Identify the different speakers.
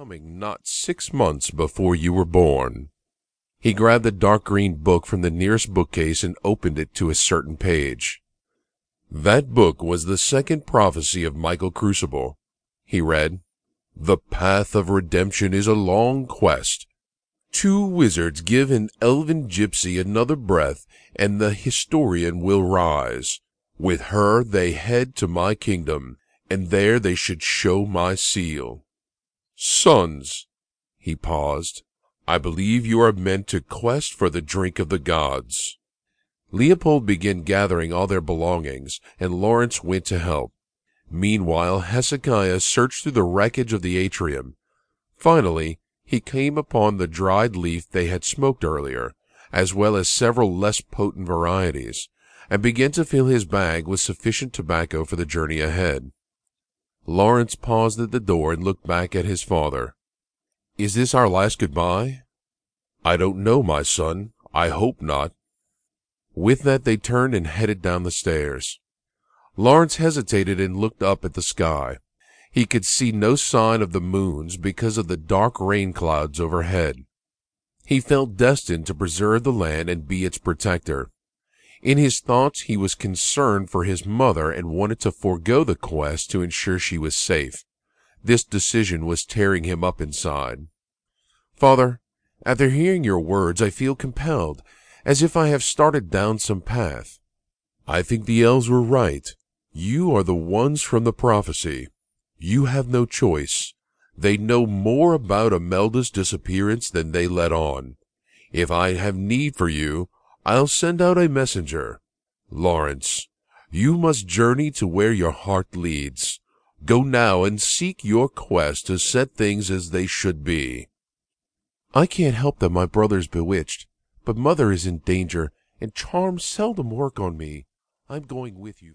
Speaker 1: coming not six months before you were born. He grabbed the dark green book from the nearest bookcase and opened it to a certain page. That book was the second prophecy of Michael Crucible. He read, The path of redemption is a long quest. Two wizards give an elven gypsy another breath, and the historian will rise. With her they head to my kingdom, and there they should show my seal. Sons, he paused, I believe you are meant to quest for the drink of the gods. Leopold began gathering all their belongings, and Lawrence went to help. Meanwhile, Hesikiah searched through the wreckage of the atrium. Finally, he came upon the dried leaf they had smoked earlier, as well as several less potent varieties, and began to fill his bag with sufficient tobacco for the journey ahead. Lawrence paused at the door and looked back at his father. Is this our last goodbye? I don't know, my son. I hope not. With that, they turned and headed down the stairs. Lawrence hesitated and looked up at the sky. He could see no sign of the moons because of the dark rain clouds overhead. He felt destined to preserve the land and be its protector. In his thoughts, he was concerned for his mother and wanted to forego the quest to ensure she was safe. This decision was tearing him up inside. Father, after hearing your words, I feel compelled, as if I have started down some path. I think the elves were right. You are the ones from the prophecy. You have no choice. They know more about Imelda's disappearance than they let on. If I have need for you, I'll send out a messenger. Lawrence, you must journey to where your heart leads. Go now and seek your quest to set things as they should be. I can't help that my brother's bewitched, but mother is in danger, and charms seldom work on me. I'm going with you.